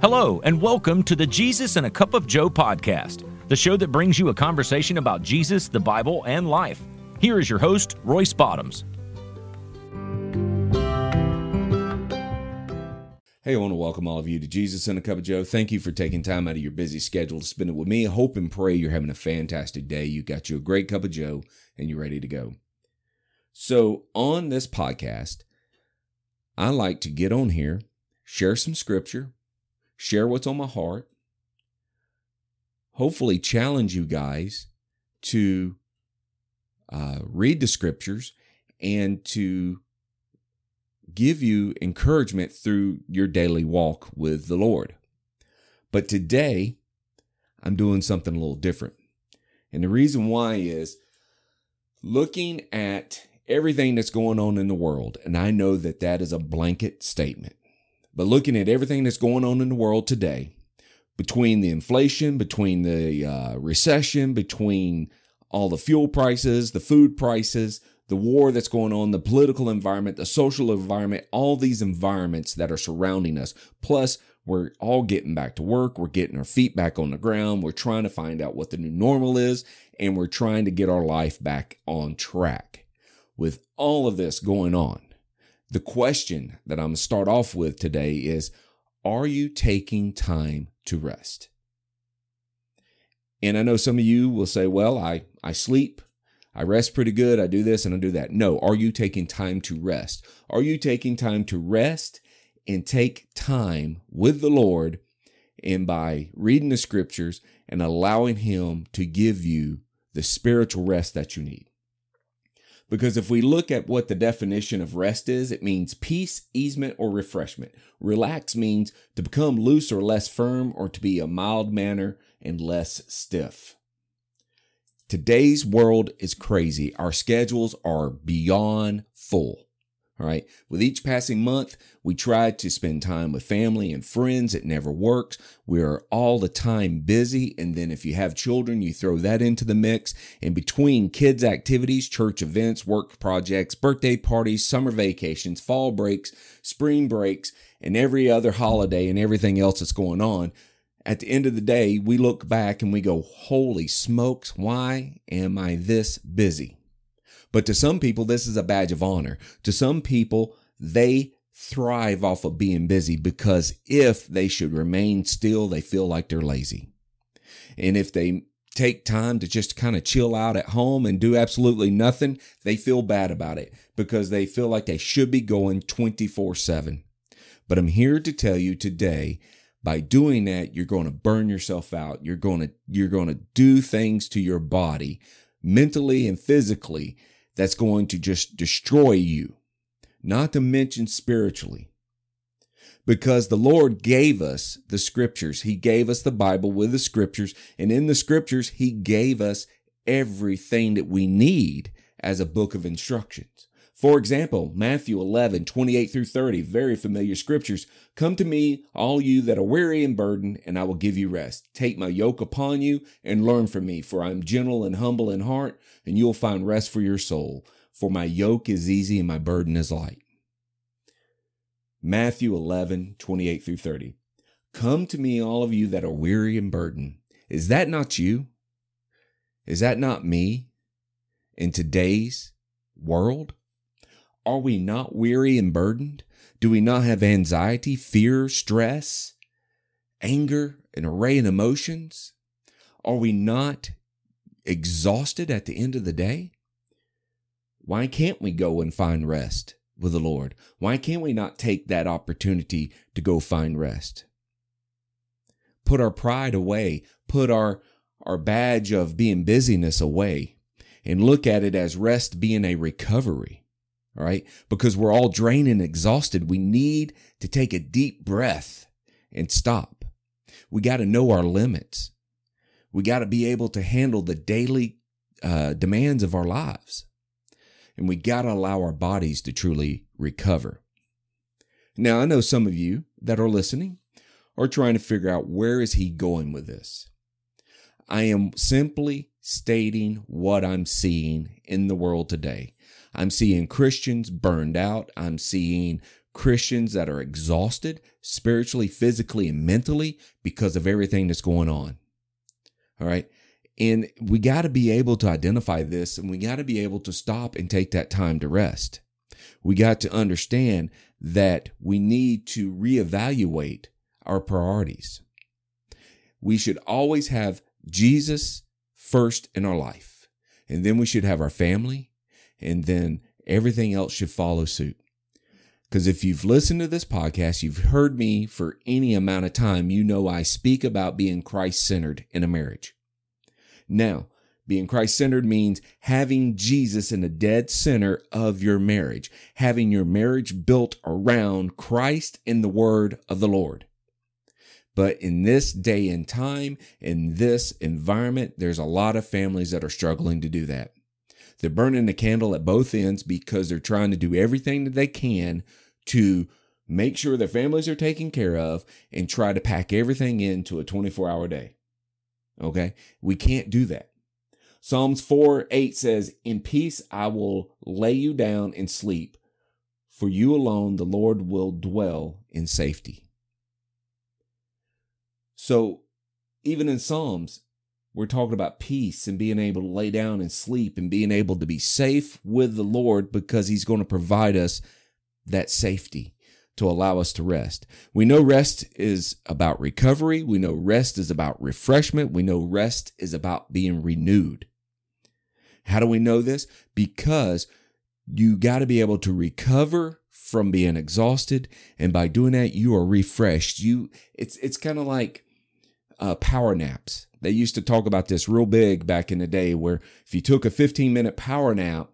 Hello, and welcome to the Jesus and a Cup of Joe podcast, the show that brings you a conversation about Jesus, the Bible, and life. Here is your host, Royce Bottoms. Hey, I want to welcome all of you to Jesus and a Cup of Joe. Thank you for taking time out of your busy schedule to spend it with me. Hope and pray you're having a fantastic day. You got you a great cup of Joe and you're ready to go. So, on this podcast, I like to get on here, share some scripture, share what's on my heart, hopefully challenge you guys to uh, read the scriptures and to give you encouragement through your daily walk with the Lord. But today, I'm doing something a little different. And the reason why is looking at everything that's going on in the world, and I know that that is a blanket statement. But looking at everything that's going on in the world today, between the inflation, between the uh, recession, between all the fuel prices, the food prices, the war that's going on, the political environment, the social environment, all these environments that are surrounding us. Plus, we're all getting back to work. We're getting our feet back on the ground. We're trying to find out what the new normal is, and we're trying to get our life back on track. With all of this going on, the question that I'm going to start off with today is Are you taking time to rest? And I know some of you will say, Well, I, I sleep, I rest pretty good, I do this and I do that. No, are you taking time to rest? Are you taking time to rest and take time with the Lord and by reading the scriptures and allowing Him to give you the spiritual rest that you need? Because if we look at what the definition of rest is, it means peace, easement, or refreshment. Relax means to become loose or less firm, or to be a mild manner and less stiff. Today's world is crazy. Our schedules are beyond full. All right. With each passing month, we try to spend time with family and friends. It never works. We are all the time busy. And then if you have children, you throw that into the mix. In between kids' activities, church events, work projects, birthday parties, summer vacations, fall breaks, spring breaks, and every other holiday and everything else that's going on, at the end of the day, we look back and we go, Holy smokes, why am I this busy? But to some people, this is a badge of honor. To some people, they thrive off of being busy because if they should remain still, they feel like they're lazy. And if they take time to just kind of chill out at home and do absolutely nothing, they feel bad about it because they feel like they should be going 24 7. But I'm here to tell you today by doing that you're going to burn yourself out you're going to you're going to do things to your body mentally and physically that's going to just destroy you, not to mention spiritually. Because the Lord gave us the scriptures. He gave us the Bible with the scriptures. And in the scriptures, He gave us everything that we need as a book of instructions. For example, Matthew 11, 28 through 30, very familiar scriptures. Come to me, all you that are weary and burdened, and I will give you rest. Take my yoke upon you and learn from me, for I am gentle and humble in heart, and you will find rest for your soul. For my yoke is easy and my burden is light. Matthew 11, 28 through 30. Come to me, all of you that are weary and burdened. Is that not you? Is that not me in today's world? Are we not weary and burdened? Do we not have anxiety, fear, stress, anger, an array of emotions? Are we not exhausted at the end of the day? Why can't we go and find rest with the Lord? Why can't we not take that opportunity to go find rest? Put our pride away, put our, our badge of being busyness away, and look at it as rest being a recovery. All right. Because we're all drained and exhausted. We need to take a deep breath and stop. We got to know our limits. We got to be able to handle the daily uh, demands of our lives. And we got to allow our bodies to truly recover. Now, I know some of you that are listening are trying to figure out where is he going with this. I am simply stating what I'm seeing in the world today. I'm seeing Christians burned out. I'm seeing Christians that are exhausted spiritually, physically, and mentally because of everything that's going on. All right. And we got to be able to identify this and we got to be able to stop and take that time to rest. We got to understand that we need to reevaluate our priorities. We should always have Jesus first in our life, and then we should have our family, and then everything else should follow suit. Because if you've listened to this podcast, you've heard me for any amount of time, you know I speak about being Christ centered in a marriage. Now, being Christ centered means having Jesus in the dead center of your marriage, having your marriage built around Christ and the word of the Lord. But in this day and time, in this environment, there's a lot of families that are struggling to do that. They're burning the candle at both ends because they're trying to do everything that they can to make sure their families are taken care of and try to pack everything into a 24 hour day. Okay. We can't do that. Psalms 4 8 says, In peace I will lay you down and sleep. For you alone, the Lord will dwell in safety. So, even in Psalms, we're talking about peace and being able to lay down and sleep and being able to be safe with the Lord because He's going to provide us that safety to allow us to rest. We know rest is about recovery. We know rest is about refreshment. We know rest is about being renewed. How do we know this? Because you got to be able to recover from being exhausted and by doing that you are refreshed. You it's it's kind of like uh, power naps. They used to talk about this real big back in the day where if you took a 15 minute power nap,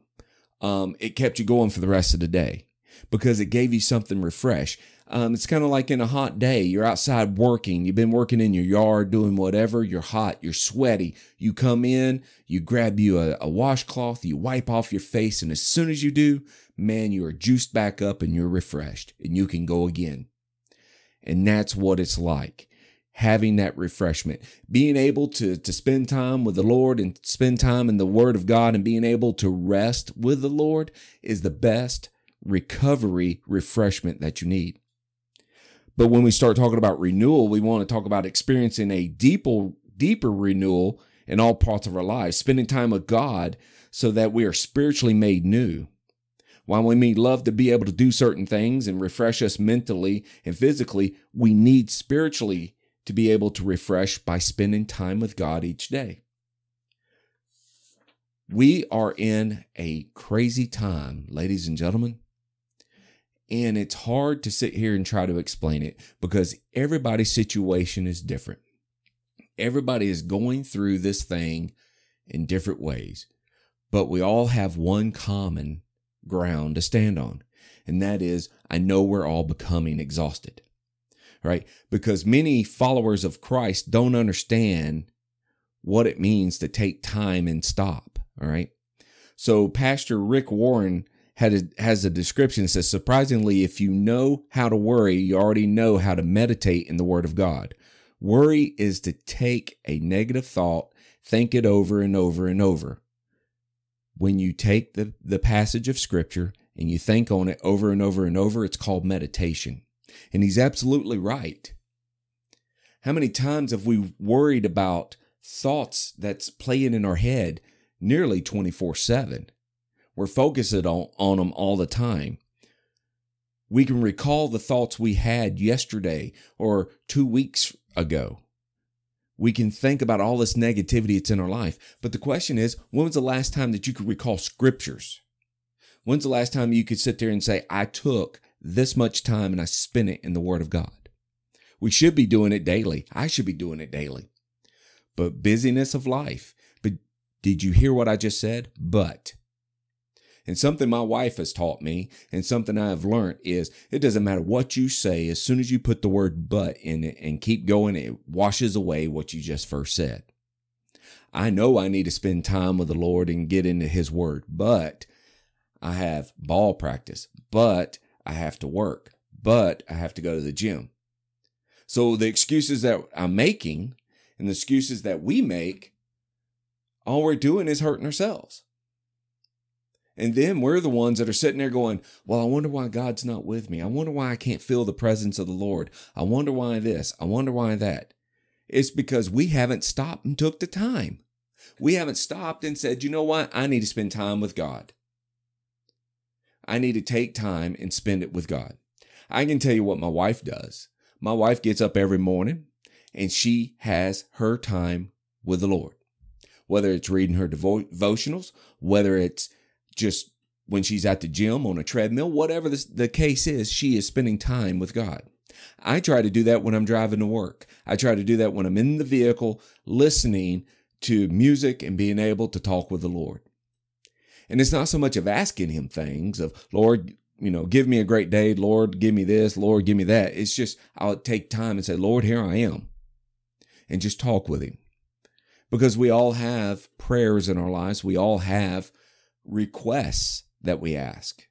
um, it kept you going for the rest of the day because it gave you something refresh. Um, it's kind of like in a hot day. You're outside working. You've been working in your yard doing whatever. You're hot. You're sweaty. You come in, you grab you a, a washcloth, you wipe off your face. And as soon as you do, man, you are juiced back up and you're refreshed and you can go again. And that's what it's like having that refreshment, being able to, to spend time with the Lord and spend time in the Word of God and being able to rest with the Lord is the best recovery refreshment that you need. But when we start talking about renewal, we want to talk about experiencing a deeper, deeper renewal in all parts of our lives, spending time with God so that we are spiritually made new. While we may love to be able to do certain things and refresh us mentally and physically, we need spiritually to be able to refresh by spending time with God each day. We are in a crazy time, ladies and gentlemen. And it's hard to sit here and try to explain it because everybody's situation is different. Everybody is going through this thing in different ways, but we all have one common ground to stand on. And that is, I know we're all becoming exhausted right? Because many followers of Christ don't understand what it means to take time and stop, all right? So Pastor Rick Warren had a, has a description that says, surprisingly, if you know how to worry, you already know how to meditate in the Word of God. Worry is to take a negative thought, think it over and over and over. When you take the, the passage of Scripture and you think on it over and over and over, it's called meditation. And he's absolutely right. How many times have we worried about thoughts that's playing in our head nearly 24 7? We're focused on, on them all the time. We can recall the thoughts we had yesterday or two weeks ago. We can think about all this negativity that's in our life. But the question is, when was the last time that you could recall scriptures? When's the last time you could sit there and say, I took this much time and I spend it in the Word of God. We should be doing it daily. I should be doing it daily. But busyness of life. But did you hear what I just said? But. And something my wife has taught me and something I have learned is it doesn't matter what you say, as soon as you put the word but in it and keep going, it washes away what you just first said. I know I need to spend time with the Lord and get into His Word, but I have ball practice, but I have to work, but I have to go to the gym. So the excuses that I'm making and the excuses that we make, all we're doing is hurting ourselves. And then we're the ones that are sitting there going, Well, I wonder why God's not with me. I wonder why I can't feel the presence of the Lord. I wonder why this. I wonder why that. It's because we haven't stopped and took the time. We haven't stopped and said, You know what? I need to spend time with God. I need to take time and spend it with God. I can tell you what my wife does. My wife gets up every morning and she has her time with the Lord. Whether it's reading her devo- devotionals, whether it's just when she's at the gym on a treadmill, whatever the, the case is, she is spending time with God. I try to do that when I'm driving to work. I try to do that when I'm in the vehicle listening to music and being able to talk with the Lord. And it's not so much of asking him things of, Lord, you know, give me a great day. Lord, give me this. Lord, give me that. It's just, I'll take time and say, Lord, here I am. And just talk with him. Because we all have prayers in our lives. We all have requests that we ask.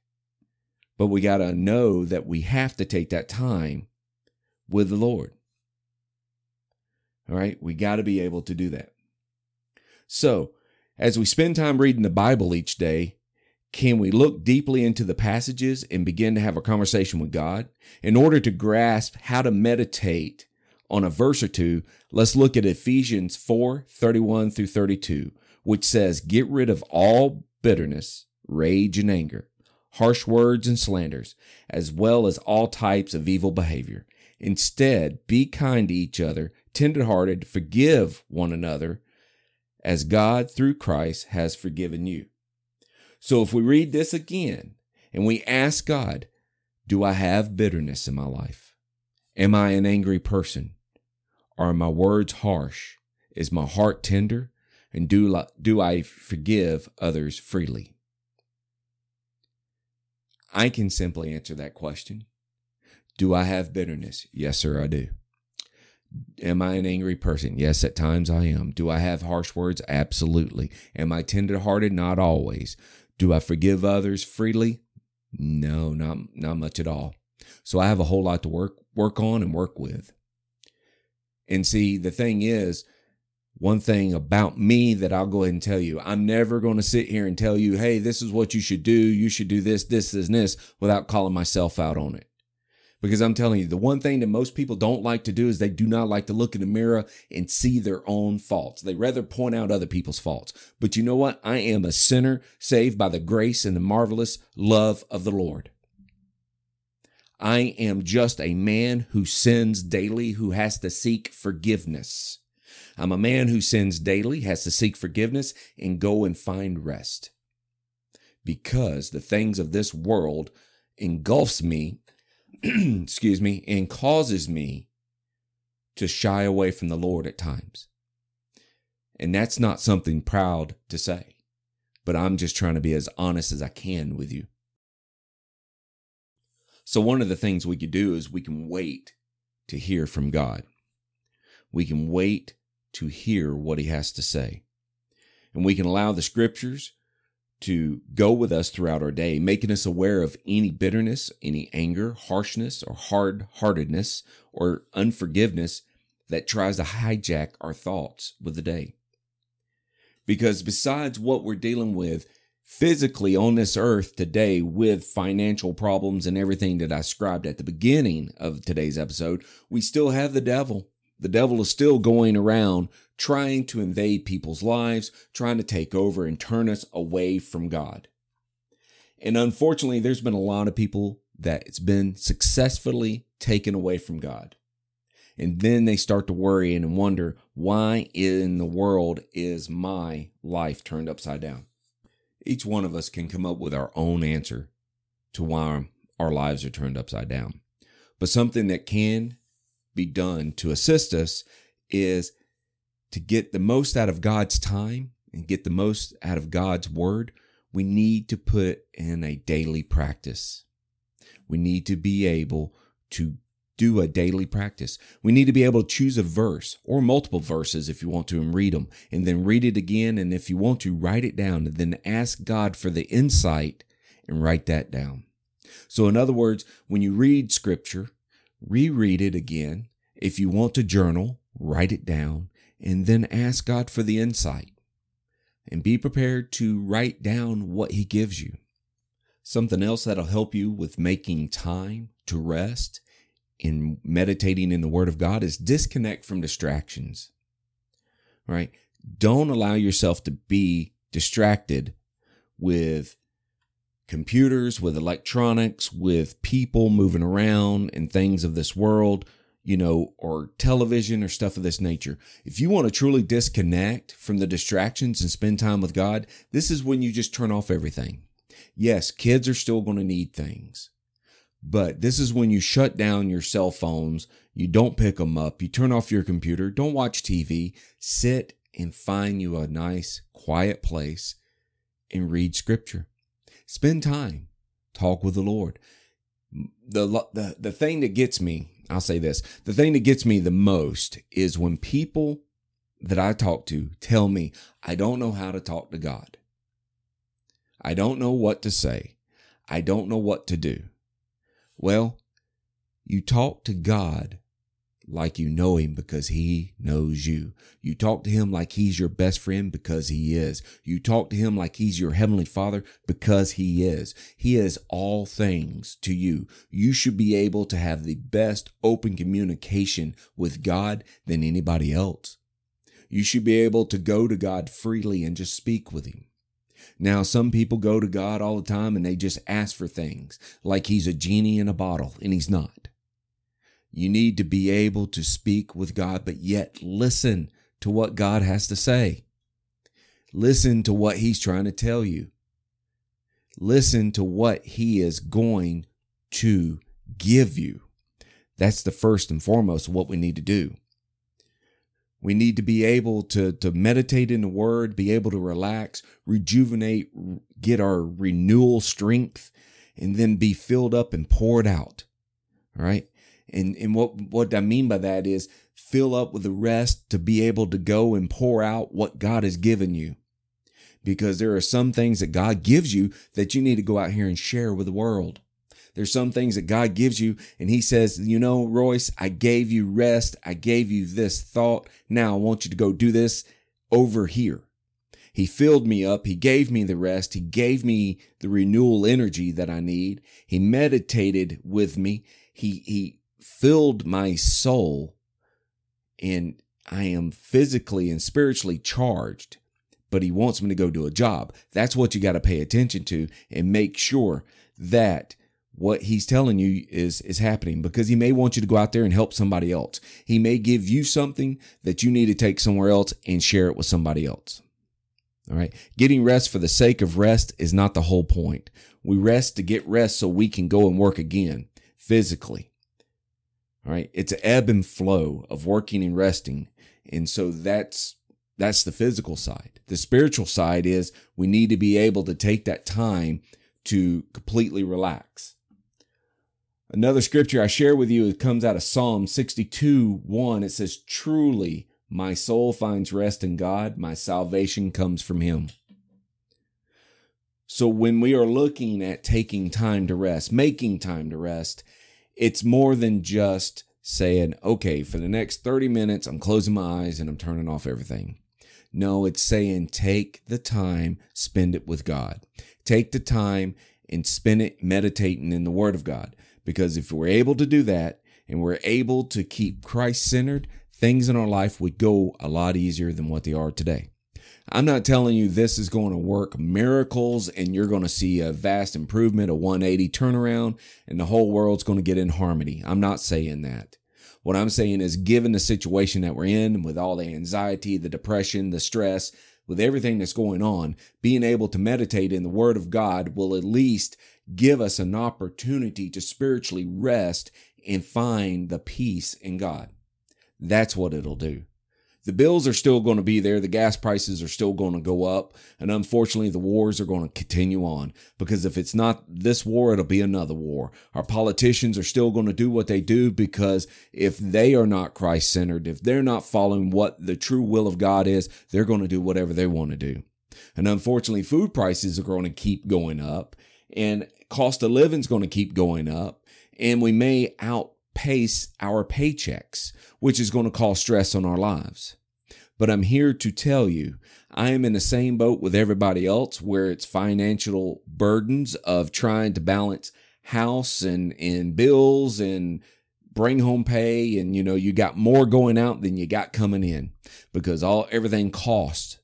But we got to know that we have to take that time with the Lord. All right. We got to be able to do that. So, as we spend time reading the Bible each day, can we look deeply into the passages and begin to have a conversation with God? In order to grasp how to meditate on a verse or two, let's look at Ephesians 4 31 through 32, which says, Get rid of all bitterness, rage, and anger, harsh words and slanders, as well as all types of evil behavior. Instead, be kind to each other, tenderhearted, forgive one another as God through Christ has forgiven you. So if we read this again and we ask God, do I have bitterness in my life? Am I an angry person? Are my words harsh? Is my heart tender? And do, do I forgive others freely? I can simply answer that question. Do I have bitterness? Yes, sir, I do. Am I an angry person? Yes, at times I am. Do I have harsh words? Absolutely. Am I tenderhearted? Not always. Do I forgive others freely? No, not not much at all. So I have a whole lot to work work on and work with. And see, the thing is, one thing about me that I'll go ahead and tell you, I'm never going to sit here and tell you, hey, this is what you should do. You should do this, this, this, and this without calling myself out on it. Because I'm telling you, the one thing that most people don't like to do is they do not like to look in the mirror and see their own faults. They rather point out other people's faults. But you know what? I am a sinner saved by the grace and the marvelous love of the Lord. I am just a man who sins daily, who has to seek forgiveness. I'm a man who sins daily, has to seek forgiveness, and go and find rest. Because the things of this world engulfs me excuse me, and causes me to shy away from the Lord at times. And that's not something proud to say, but I'm just trying to be as honest as I can with you. So, one of the things we could do is we can wait to hear from God. We can wait to hear what He has to say. And we can allow the scriptures to go with us throughout our day, making us aware of any bitterness, any anger, harshness, or hard heartedness, or unforgiveness that tries to hijack our thoughts with the day. Because besides what we're dealing with physically on this earth today with financial problems and everything that I described at the beginning of today's episode, we still have the devil. The devil is still going around trying to invade people's lives, trying to take over and turn us away from God. And unfortunately, there's been a lot of people that it's been successfully taken away from God. And then they start to worry and wonder, why in the world is my life turned upside down? Each one of us can come up with our own answer to why our lives are turned upside down. But something that can be done to assist us is to get the most out of God's time and get the most out of God's word, we need to put in a daily practice. We need to be able to do a daily practice. We need to be able to choose a verse or multiple verses if you want to and read them and then read it again. And if you want to, write it down and then ask God for the insight and write that down. So, in other words, when you read scripture, reread it again. If you want to journal, write it down and then ask God for the insight. and be prepared to write down what He gives you. Something else that'll help you with making time to rest in meditating in the Word of God is disconnect from distractions. Right? Don't allow yourself to be distracted with computers, with electronics, with people moving around and things of this world, you know, or television or stuff of this nature. If you want to truly disconnect from the distractions and spend time with God, this is when you just turn off everything. Yes, kids are still going to need things, but this is when you shut down your cell phones. You don't pick them up. You turn off your computer. Don't watch TV. Sit and find you a nice, quiet place and read scripture. Spend time. Talk with the Lord. The, the, the thing that gets me, I'll say this, the thing that gets me the most is when people that I talk to tell me, I don't know how to talk to God. I don't know what to say. I don't know what to do. Well, you talk to God like you know him because he knows you. You talk to him like he's your best friend because he is. You talk to him like he's your heavenly father because he is. He is all things to you. You should be able to have the best open communication with God than anybody else. You should be able to go to God freely and just speak with him. Now, some people go to God all the time and they just ask for things like he's a genie in a bottle, and he's not. You need to be able to speak with God, but yet listen to what God has to say. Listen to what he's trying to tell you. Listen to what he is going to give you. That's the first and foremost what we need to do. We need to be able to, to meditate in the word, be able to relax, rejuvenate, get our renewal strength, and then be filled up and poured out. All right. And, and what, what I mean by that is fill up with the rest to be able to go and pour out what God has given you. Because there are some things that God gives you that you need to go out here and share with the world. There's some things that God gives you, and He says, You know, Royce, I gave you rest. I gave you this thought. Now I want you to go do this over here. He filled me up. He gave me the rest. He gave me the renewal energy that I need. He meditated with me. He, he filled my soul and I am physically and spiritually charged, but he wants me to go do a job. That's what you got to pay attention to and make sure that what he's telling you is is happening because he may want you to go out there and help somebody else. He may give you something that you need to take somewhere else and share it with somebody else. All right. Getting rest for the sake of rest is not the whole point. We rest to get rest so we can go and work again physically. All right. It's an ebb and flow of working and resting. And so that's that's the physical side. The spiritual side is we need to be able to take that time to completely relax. Another scripture I share with you it comes out of Psalm 62 1. It says, Truly, my soul finds rest in God, my salvation comes from Him. So when we are looking at taking time to rest, making time to rest, it's more than just saying, okay, for the next 30 minutes, I'm closing my eyes and I'm turning off everything. No, it's saying take the time, spend it with God. Take the time and spend it meditating in the Word of God. Because if we're able to do that and we're able to keep Christ centered, things in our life would go a lot easier than what they are today. I'm not telling you this is going to work miracles and you're going to see a vast improvement, a 180 turnaround, and the whole world's going to get in harmony. I'm not saying that. What I'm saying is, given the situation that we're in with all the anxiety, the depression, the stress, with everything that's going on, being able to meditate in the Word of God will at least give us an opportunity to spiritually rest and find the peace in God. That's what it'll do. The bills are still going to be there. The gas prices are still going to go up. And unfortunately, the wars are going to continue on because if it's not this war, it'll be another war. Our politicians are still going to do what they do because if they are not Christ centered, if they're not following what the true will of God is, they're going to do whatever they want to do. And unfortunately, food prices are going to keep going up and cost of living is going to keep going up. And we may outpace our paychecks, which is going to cause stress on our lives. But I'm here to tell you, I am in the same boat with everybody else where it's financial burdens of trying to balance house and, and bills and bring home pay and you know you got more going out than you got coming in because all everything costs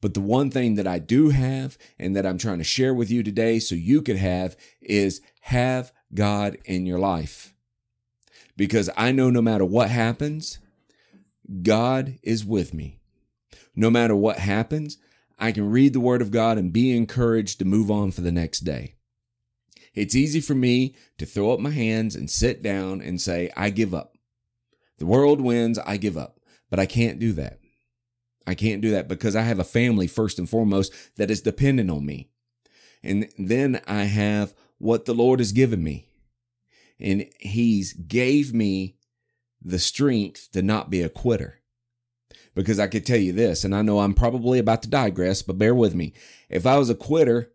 but the one thing that I do have and that I'm trying to share with you today so you could have is have God in your life. Because I know no matter what happens, God is with me. No matter what happens, I can read the word of God and be encouraged to move on for the next day. It's easy for me to throw up my hands and sit down and say, I give up. The world wins, I give up. But I can't do that. I can't do that because I have a family first and foremost that is dependent on me. And then I have what the Lord has given me. And he's gave me the strength to not be a quitter. Because I could tell you this, and I know I'm probably about to digress, but bear with me. If I was a quitter,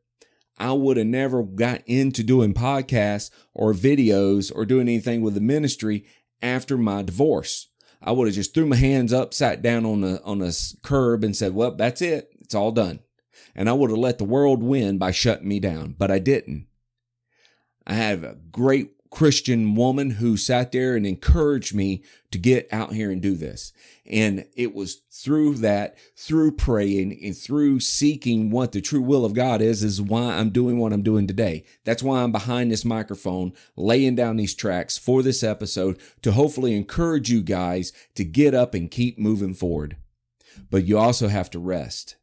I would have never got into doing podcasts or videos or doing anything with the ministry after my divorce. I would have just threw my hands up, sat down on a on a curb, and said, "Well, that's it. It's all done." And I would have let the world win by shutting me down, but I didn't. I have a great Christian woman who sat there and encouraged me to get out here and do this. And it was through that, through praying and through seeking what the true will of God is, is why I'm doing what I'm doing today. That's why I'm behind this microphone, laying down these tracks for this episode to hopefully encourage you guys to get up and keep moving forward. But you also have to rest.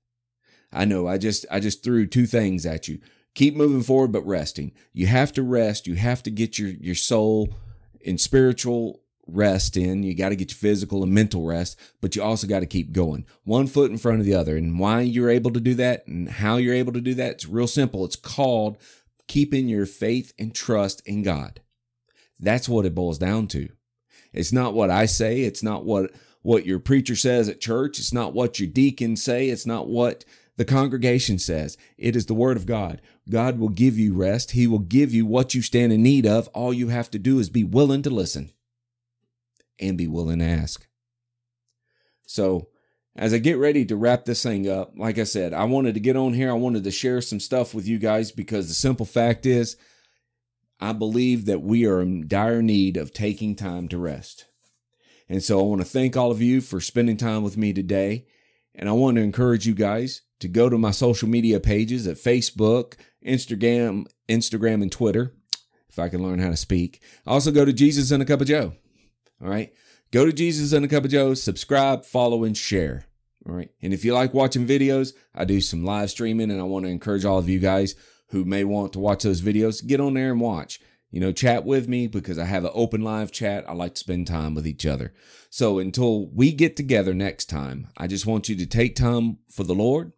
I know I just, I just threw two things at you keep moving forward, but resting. You have to rest. You have to get your, your soul in spiritual rest in. You got to get your physical and mental rest, but you also got to keep going one foot in front of the other. And why you're able to do that and how you're able to do that, it's real simple. It's called keeping your faith and trust in God. That's what it boils down to. It's not what I say. It's not what, what your preacher says at church. It's not what your deacons say. It's not what the congregation says. It is the word of God. God will give you rest. He will give you what you stand in need of. All you have to do is be willing to listen and be willing to ask. So, as I get ready to wrap this thing up, like I said, I wanted to get on here. I wanted to share some stuff with you guys because the simple fact is, I believe that we are in dire need of taking time to rest. And so I want to thank all of you for spending time with me today. And I want to encourage you guys to go to my social media pages at Facebook, Instagram, Instagram, and Twitter, if I can learn how to speak. Also go to Jesus and a Cup of Joe. All right. Go to Jesus and a Cup of Joe, subscribe, follow, and share. All right. And if you like watching videos, I do some live streaming and I want to encourage all of you guys who may want to watch those videos, get on there and watch. You know, chat with me because I have an open live chat. I like to spend time with each other. So until we get together next time, I just want you to take time for the Lord,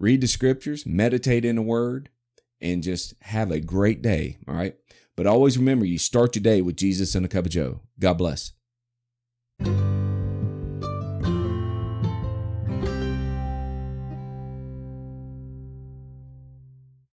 read the scriptures, meditate in the word, and just have a great day. All right. But always remember, you start your day with Jesus and a cup of Joe. God bless.